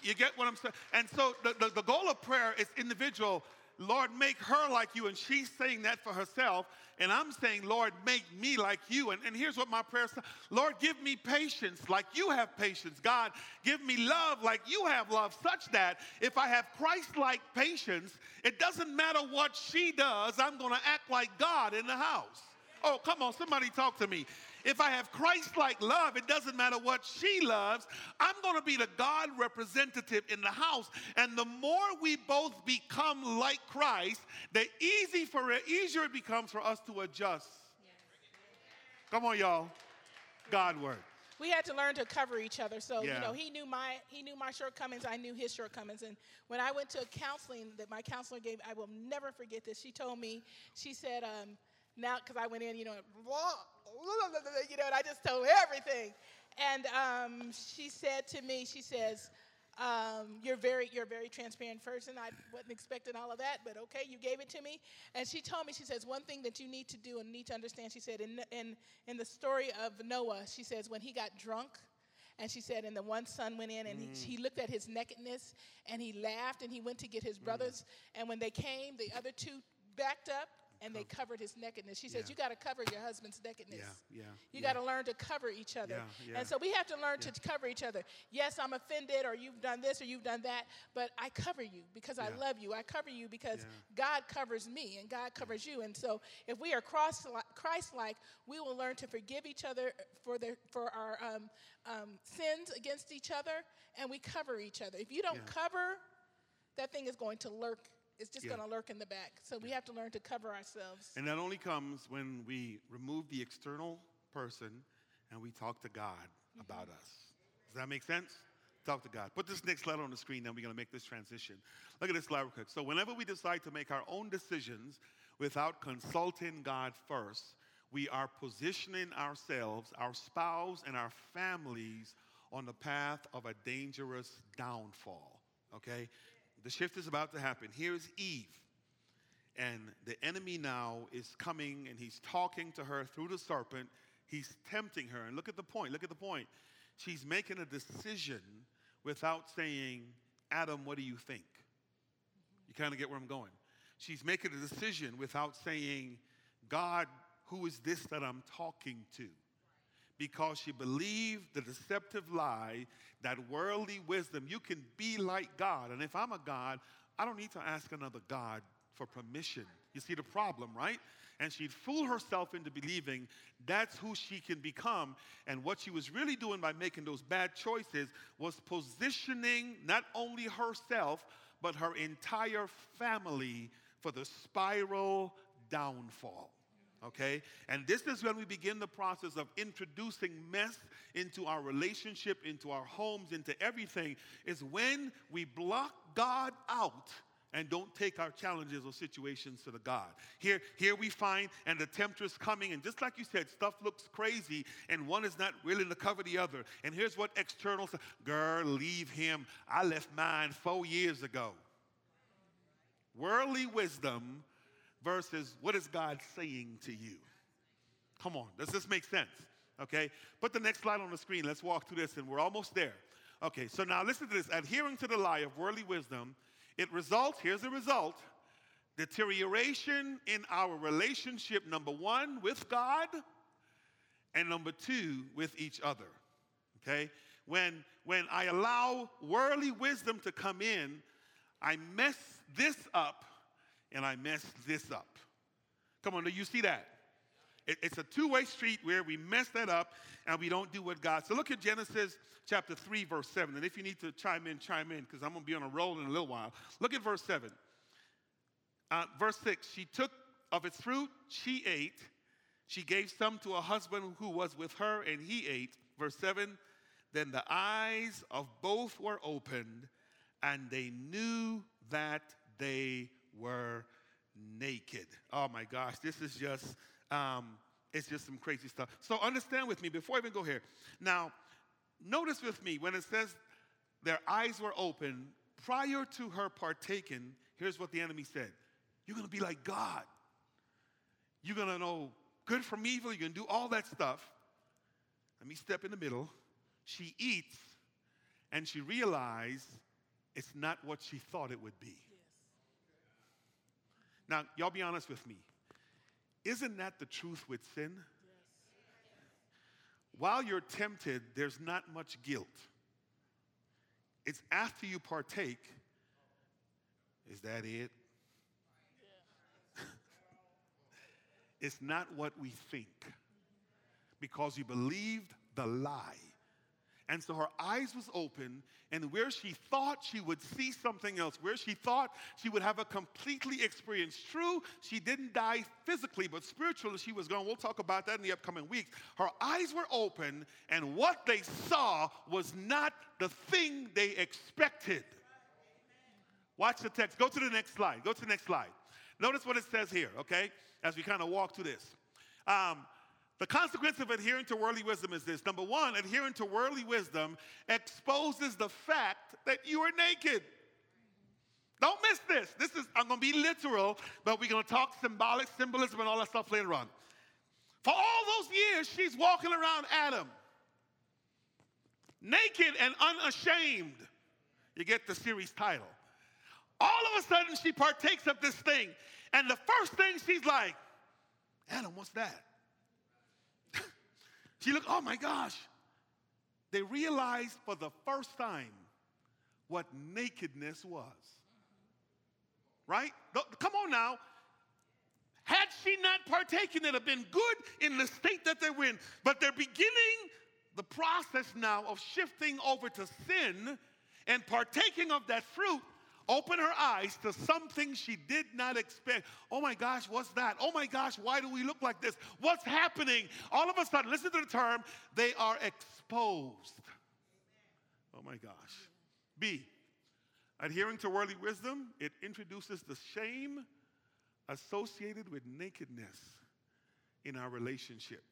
[SPEAKER 2] You get what I'm saying? And so the, the, the goal of prayer is individual Lord, make her like you. And she's saying that for herself. And I'm saying, Lord, make me like you. And, and here's what my prayer says Lord, give me patience like you have patience. God, give me love like you have love, such that if I have Christ like patience, it doesn't matter what she does, I'm going to act like God in the house. Oh, come on, somebody talk to me. If I have Christ like love, it doesn't matter what she loves. I'm going to be the God representative in the house. And the more we both become like Christ, the easy for easier it becomes for us to adjust. Come on, y'all. God word
[SPEAKER 1] we had to learn to cover each other. So yeah. you know, he knew my he knew my shortcomings. I knew his shortcomings. And when I went to counseling that my counselor gave, I will never forget this. She told me, she said, um, now because I went in, you know, you know, and I just told everything. And um, she said to me, she says, um, "You're very, you're a very transparent person. I wasn't expecting all of that, but okay, you gave it to me." And she told me, she says, "One thing that you need to do and need to understand." She said, "In in in the story of Noah, she says when he got drunk." And she said, and the one son went in and mm. he, he, looked at his nakedness and he laughed and he went to get his mm. brothers. Mm. And when they came, the other two backed up and they covered his nakedness. She says, You got to cover your husband's nakedness.
[SPEAKER 2] Yeah, yeah.
[SPEAKER 1] You
[SPEAKER 2] yeah.
[SPEAKER 1] got to learn to cover each other. Yeah, yeah. And so we have to learn to cover each other. Yes, I'm offended, or you've done this, or you've done that, but I cover you because I love you. I cover you because God covers me and God covers you. And so if we are Christ like, we will learn to forgive each other for, the, for our um, um, sins against each other, and we cover each other. If you don't cover, that thing is going to lurk it's just yeah. going to lurk in the back. So we have to learn to cover ourselves.
[SPEAKER 2] And that only comes when we remove the external person and we talk to God mm-hmm. about us. Does that make sense? Talk to God. Put this next letter on the screen, then we're going to make this transition. Look at this slide real quick. So, whenever we decide to make our own decisions without consulting God first, we are positioning ourselves, our spouse, and our families on the path of a dangerous downfall. Okay? The shift is about to happen. Here's Eve. And the enemy now is coming and he's talking to her through the serpent. He's tempting her. And look at the point. Look at the point. She's making a decision without saying, Adam, what do you think? You kind of get where I'm going. She's making a decision without saying, God, who is this that I'm talking to? Because she believed the deceptive lie that worldly wisdom, you can be like God. And if I'm a God, I don't need to ask another God for permission. You see the problem, right? And she'd fool herself into believing that's who she can become. And what she was really doing by making those bad choices was positioning not only herself, but her entire family for the spiral downfall okay? And this is when we begin the process of introducing mess into our relationship, into our homes, into everything, is when we block God out and don't take our challenges or situations to the God. Here, here we find, and the temptress coming, and just like you said, stuff looks crazy, and one is not willing to cover the other. And here's what external says Girl, leave him. I left mine four years ago. Worldly wisdom versus what is God saying to you? Come on, does this make sense? Okay, put the next slide on the screen. Let's walk through this, and we're almost there. Okay, so now listen to this. Adhering to the lie of worldly wisdom, it results, here's the result deterioration in our relationship, number one, with God, and number two, with each other. Okay? When, when I allow worldly wisdom to come in, I mess this up and I messed this up. Come on, do you see that? It, it's a two way street where we mess that up and we don't do what God. So look at Genesis chapter 3, verse 7. And if you need to chime in, chime in, because I'm going to be on a roll in a little while. Look at verse 7. Uh, verse 6 She took of its fruit, she ate. She gave some to a husband who was with her, and he ate. Verse 7 Then the eyes of both were opened, and they knew that they were naked. Oh my gosh, this is just, um, it's just some crazy stuff. So understand with me before I even go here. Now, notice with me when it says their eyes were open prior to her partaking, here's what the enemy said You're to be like God. You're to know good from evil. You're to do all that stuff. Let me step in the middle. She eats and she realized it's not what she thought it would be. Now, y'all be honest with me. Isn't that the truth with sin? While you're tempted, there's not much guilt. It's after you partake, is that it? It's not what we think because you believed the lie. And so her eyes was open, and where she thought she would see something else, where she thought she would have a completely experience. True, she didn't die physically, but spiritually she was gone. We'll talk about that in the upcoming weeks. Her eyes were open, and what they saw was not the thing they expected. Watch the text. Go to the next slide. Go to the next slide. Notice what it says here, okay, as we kind of walk through this. Um, the consequence of adhering to worldly wisdom is this. Number one, adhering to worldly wisdom exposes the fact that you are naked. Don't miss this. This is, I'm going to be literal, but we're going to talk symbolic, symbolism, and all that stuff later on. For all those years, she's walking around Adam, naked and unashamed. You get the series title. All of a sudden, she partakes of this thing, and the first thing she's like, Adam, what's that? She looked, oh my gosh. They realized for the first time what nakedness was. Right? Come on now. Had she not partaken, it'd have been good in the state that they were in. But they're beginning the process now of shifting over to sin and partaking of that fruit open her eyes to something she did not expect. Oh my gosh, what's that? Oh my gosh, why do we look like this? What's happening? All of a sudden, listen to the term, they are exposed. Oh my gosh. B, adhering to worldly wisdom, it introduces the shame associated with nakedness in our relationship.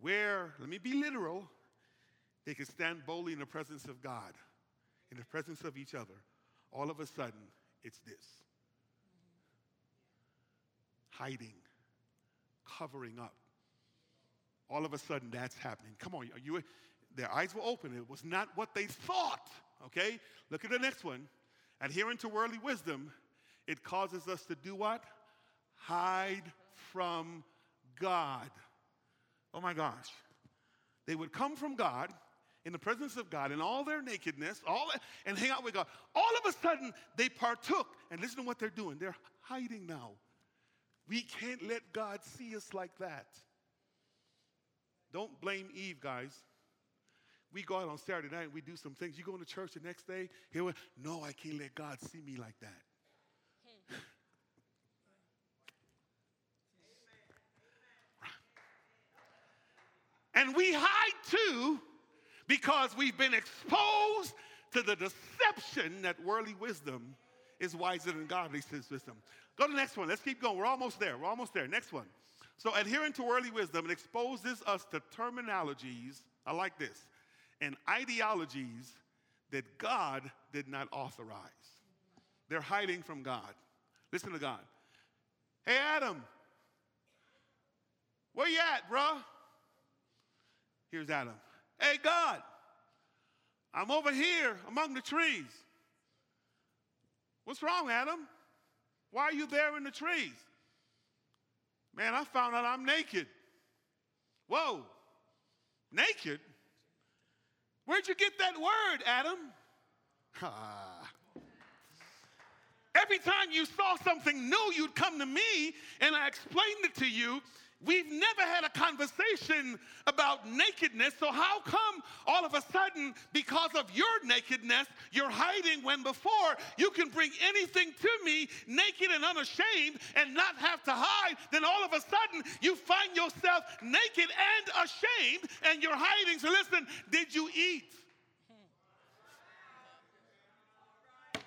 [SPEAKER 2] Where, let me be literal, they can stand boldly in the presence of God, in the presence of each other all of a sudden, it's this hiding, covering up. All of a sudden, that's happening. Come on, you? Their eyes were open. It was not what they thought. Okay, look at the next one. Adhering to worldly wisdom, it causes us to do what? Hide from God. Oh my gosh. They would come from God in the presence of God in all their nakedness, all and hang out with God. All of a sudden, they partook. And listen to what they're doing. They're hiding now. We can't let God see us like that. Don't blame Eve, guys. We go out on Saturday night and we do some things. You go to church the next day, he went, No, I can't let God see me like that. and we hide too because we've been exposed to the deception that worldly wisdom is wiser than godly wisdom. Go to the next one. Let's keep going. We're almost there. We're almost there. Next one. So, adhering to worldly wisdom, it exposes us to terminologies, I like this, and ideologies that God did not authorize. They're hiding from God. Listen to God. Hey, Adam, where you at, bruh? Here's Adam. Hey, God, I'm over here among the trees. What's wrong, Adam? Why are you there in the trees? Man, I found out I'm naked. Whoa, naked? Where'd you get that word, Adam? Every time you saw something new, you'd come to me and I explained it to you We've never had a conversation about nakedness, so how come all of a sudden, because of your nakedness, you're hiding when before you can bring anything to me naked and unashamed and not have to hide? Then all of a sudden, you find yourself naked and ashamed and you're hiding. So listen, did you eat?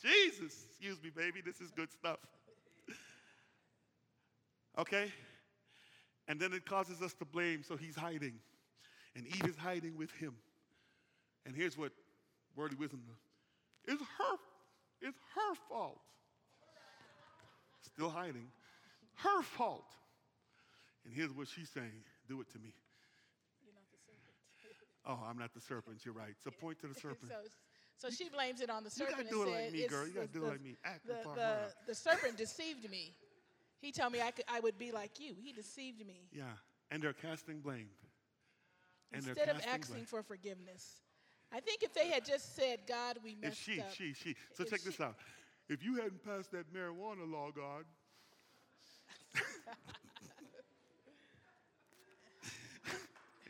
[SPEAKER 2] Jesus, excuse me, baby, this is good stuff. Okay? And then it causes us to blame, so he's hiding. And Eve is hiding with him. And here's what worldly wisdom is her, it's her fault. Still hiding. Her fault. And here's what she's saying do it to me.
[SPEAKER 1] You're not the serpent.
[SPEAKER 2] oh, I'm not the serpent. You're right. So point to the serpent.
[SPEAKER 1] so, so she blames it on the serpent.
[SPEAKER 2] You gotta do it like me, girl. You gotta do it like me. Act
[SPEAKER 1] the, the, the serpent deceived me. He told me I, could, I would be like you. He deceived me.
[SPEAKER 2] Yeah, and they're casting blame.
[SPEAKER 1] And Instead of asking blame. for forgiveness. I think if they had just said, God, we messed
[SPEAKER 2] it's she,
[SPEAKER 1] up.
[SPEAKER 2] she, she. So check she. this out. If you hadn't passed that marijuana law, God.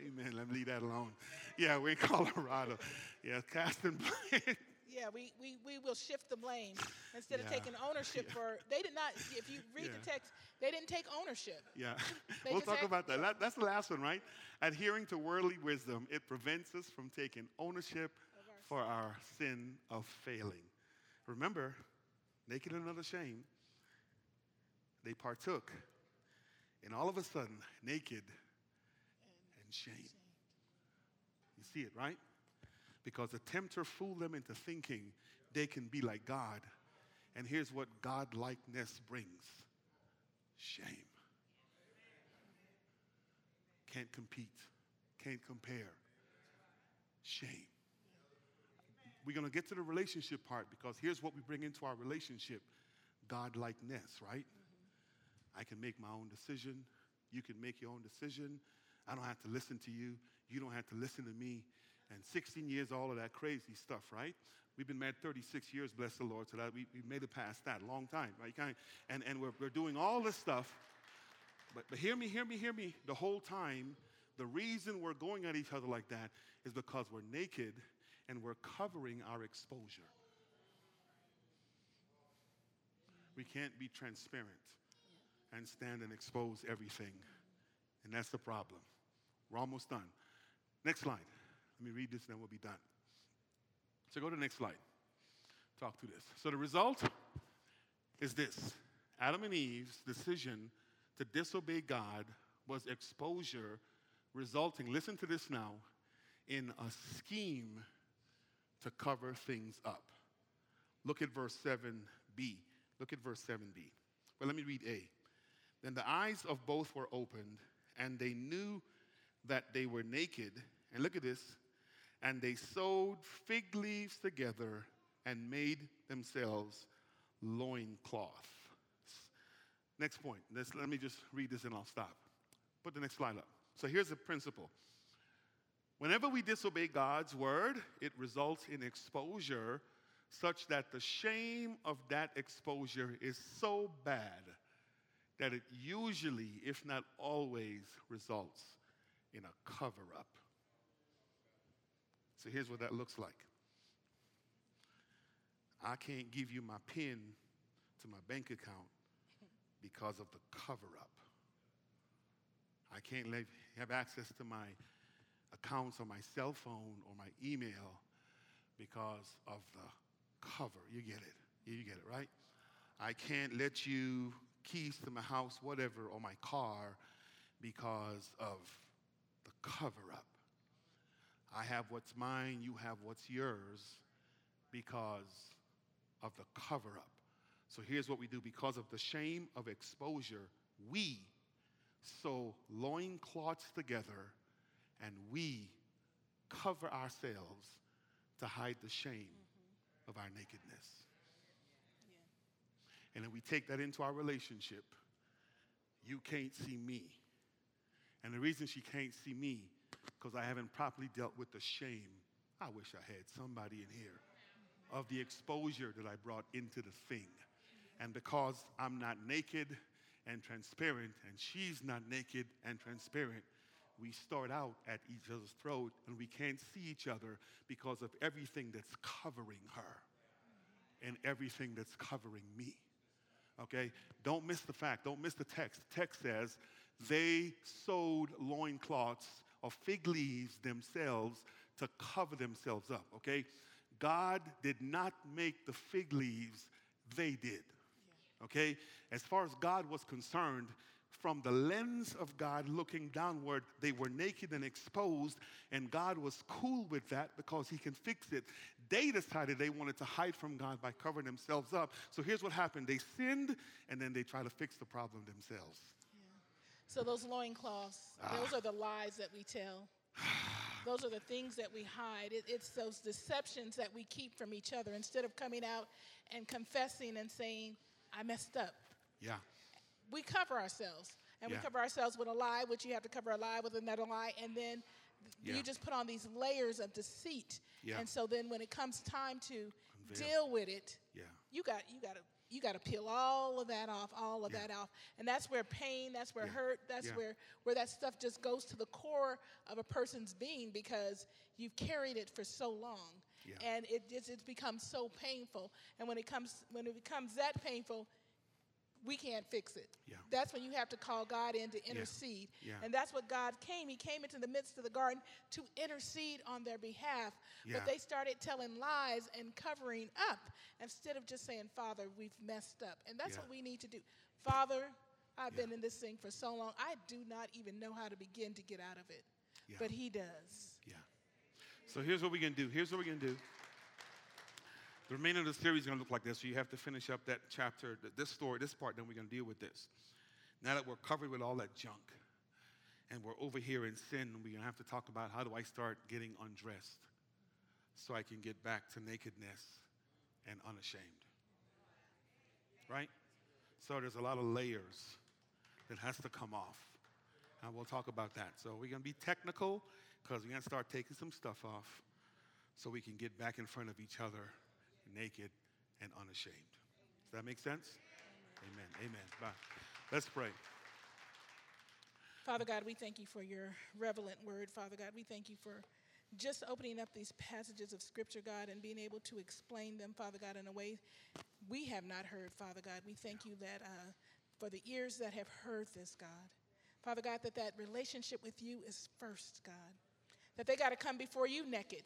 [SPEAKER 2] Amen. Let me leave that alone. Yeah, we're in Colorado. Yeah, casting blame.
[SPEAKER 1] Yeah, we, we, we will shift the blame instead yeah. of taking ownership yeah. for. They did not. If you read yeah. the text, they didn't take ownership.
[SPEAKER 2] Yeah, we'll talk about that. that. That's the last one, right? Adhering to worldly wisdom, it prevents us from taking ownership our for sin. our sin of failing. Remember, naked and under shame, they partook, and all of a sudden, naked and, and shame. shame. You see it, right? Because the tempter fooled them into thinking they can be like God. And here's what God likeness brings shame. Can't compete, can't compare. Shame. We're going to get to the relationship part because here's what we bring into our relationship God likeness, right? I can make my own decision. You can make your own decision. I don't have to listen to you. You don't have to listen to me and 16 years, all of that crazy stuff, right? We've been married 36 years, bless the Lord, so that we, we made it past that, long time, right? And, and we're, we're doing all this stuff. But, but hear me, hear me, hear me. The whole time, the reason we're going at each other like that is because we're naked and we're covering our exposure. We can't be transparent and stand and expose everything. And that's the problem. We're almost done. Next slide. Let me read this and then we'll be done. So go to the next slide. Talk through this. So the result is this Adam and Eve's decision to disobey God was exposure, resulting, listen to this now, in a scheme to cover things up. Look at verse 7b. Look at verse 7b. Well, let me read A. Then the eyes of both were opened, and they knew that they were naked. And look at this and they sewed fig leaves together and made themselves loincloth. Next point. Let's, let me just read this and I'll stop. Put the next slide up. So here's the principle. Whenever we disobey God's word, it results in exposure such that the shame of that exposure is so bad that it usually, if not always, results in a cover up. So here's what that looks like I can't give you my PIN to my bank account because of the cover up. I can't have access to my accounts on my cell phone or my email because of the cover. You get it. You get it, right? I can't let you keys to my house, whatever, or my car because of the cover up. I have what's mine, you have what's yours because of the cover up. So here's what we do because of the shame of exposure, we sew loincloths together and we cover ourselves to hide the shame mm-hmm. of our nakedness. Yeah. And then we take that into our relationship. You can't see me. And the reason she can't see me because I haven't properly dealt with the shame. I wish I had somebody in here of the exposure that I brought into the thing. And because I'm not naked and transparent, and she's not naked and transparent, we start out at each other's throat and we can't see each other because of everything that's covering her and everything that's covering me. Okay? Don't miss the fact, don't miss the text. The text says, they sewed loincloths or fig leaves themselves to cover themselves up, okay? God did not make the fig leaves, they did. Okay? As far as God was concerned, from the lens of God looking downward, they were naked and exposed, and God was cool with that because He can fix it. They decided they wanted to hide from God by covering themselves up. So here's what happened they sinned, and then they try to fix the problem themselves.
[SPEAKER 1] So those loincloths, ah. those are the lies that we tell. those are the things that we hide. It, it's those deceptions that we keep from each other instead of coming out and confessing and saying, I messed up.
[SPEAKER 2] Yeah
[SPEAKER 1] we cover ourselves. And yeah. we cover ourselves with a lie, which you have to cover a lie with another lie. And then yeah. you just put on these layers of deceit. Yeah. And so then when it comes time to Unveil. deal with it, yeah. you got you got to you got to peel all of that off, all of yeah. that off. And that's where pain, that's where yeah. hurt, that's yeah. where where that stuff just goes to the core of a person's being because you've carried it for so long. And it just it's become so painful. And when it comes when it becomes that painful, we can't fix it. Yeah. That's when you have to call God in to intercede. Yeah. And that's what God came. He came into the midst of the garden to intercede on their behalf. But they started telling lies and covering up instead of just saying, Father, we've messed up. And that's what we need to do. Father, I've been in this thing for so long, I do not even know how to begin to get out of it. But He does.
[SPEAKER 2] Yeah. So here's what we're going to do. Here's what we're going to do. The remainder of the series is going to look like this. So you have to finish up that chapter, this story, this part, then we're going to deal with this. Now that we're covered with all that junk and we're over here in sin, we're going to have to talk about how do I start getting undressed so I can get back to nakedness and unashamed. Right? So there's a lot of layers that has to come off. And we'll talk about that. So we're going to be technical because we're going to start taking some stuff off so we can get back in front of each other naked and unashamed. Does that make sense? Amen. Amen. Bye. Let's pray.
[SPEAKER 1] Father God, we thank you for your relevant word. Father God, we thank you for just opening up these passages of Scripture, God, and being able to explain them, Father God, in a way we have not heard, Father God. We thank you that uh, for the ears that have heard this, God. Father God, that that relationship with you is first, God. That they got to come before you naked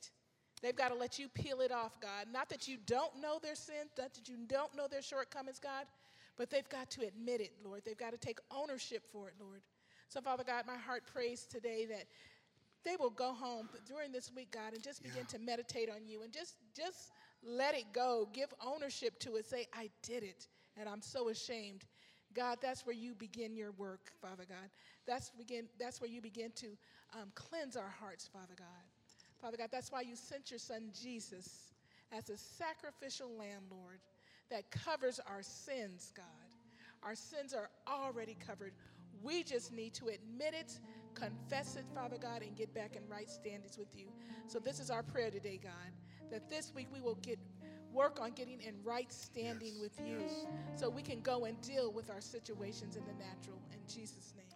[SPEAKER 1] They've got to let you peel it off, God. Not that you don't know their sin, not that you don't know their shortcomings, God, but they've got to admit it, Lord. They've got to take ownership for it, Lord. So, Father God, my heart prays today that they will go home during this week, God, and just begin yeah. to meditate on you and just just let it go. Give ownership to it. Say, I did it, and I'm so ashamed. God, that's where you begin your work, Father God. That's begin. That's where you begin to um, cleanse our hearts, Father God. Father God, that's why you sent your son Jesus as a sacrificial lamb, Lord, that covers our sins, God. Our sins are already covered. We just need to admit it, confess it, Father God, and get back in right standings with you. So this is our prayer today, God, that this week we will get work on getting in right standing yes, with you yes. so we can go and deal with our situations in the natural. In Jesus' name.